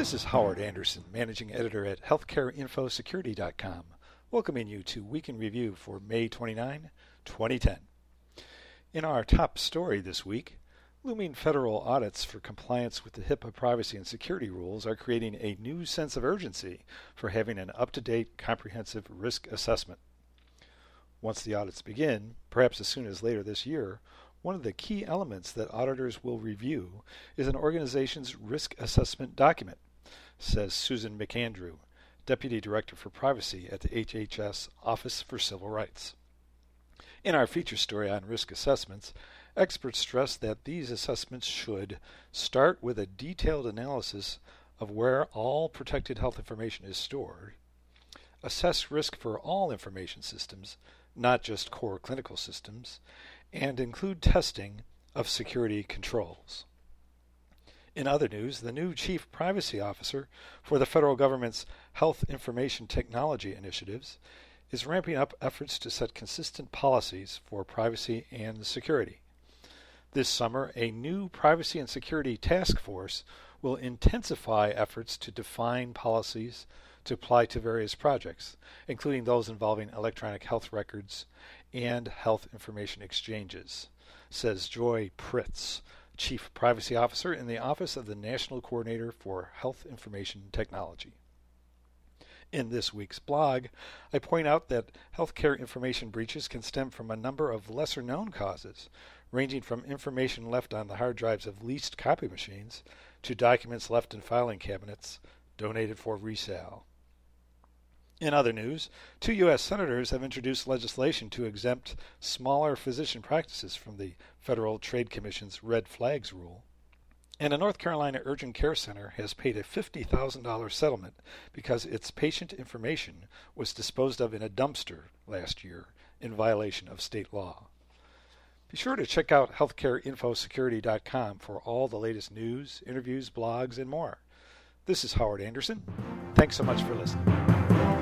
This is Howard Anderson, Managing Editor at HealthCareInfoSecurity.com, welcoming you to Week in Review for May 29, 2010. In our top story this week, looming federal audits for compliance with the HIPAA privacy and security rules are creating a new sense of urgency for having an up to date, comprehensive risk assessment. Once the audits begin, perhaps as soon as later this year, one of the key elements that auditors will review is an organization's risk assessment document, says Susan McAndrew, Deputy Director for Privacy at the HHS Office for Civil Rights. In our feature story on risk assessments, experts stress that these assessments should start with a detailed analysis of where all protected health information is stored, assess risk for all information systems, not just core clinical systems, and include testing of security controls. In other news, the new Chief Privacy Officer for the federal government's Health Information Technology initiatives is ramping up efforts to set consistent policies for privacy and security. This summer, a new Privacy and Security Task Force will intensify efforts to define policies to apply to various projects, including those involving electronic health records and health information exchanges, says Joy Pritts, Chief Privacy Officer in the Office of the National Coordinator for Health Information Technology. In this week's blog, I point out that healthcare information breaches can stem from a number of lesser known causes, ranging from information left on the hard drives of leased copy machines to documents left in filing cabinets donated for resale. In other news, two U.S. senators have introduced legislation to exempt smaller physician practices from the Federal Trade Commission's red flags rule. And a North Carolina urgent care center has paid a $50,000 settlement because its patient information was disposed of in a dumpster last year in violation of state law. Be sure to check out healthcareinfosecurity.com for all the latest news, interviews, blogs, and more. This is Howard Anderson. Thanks so much for listening.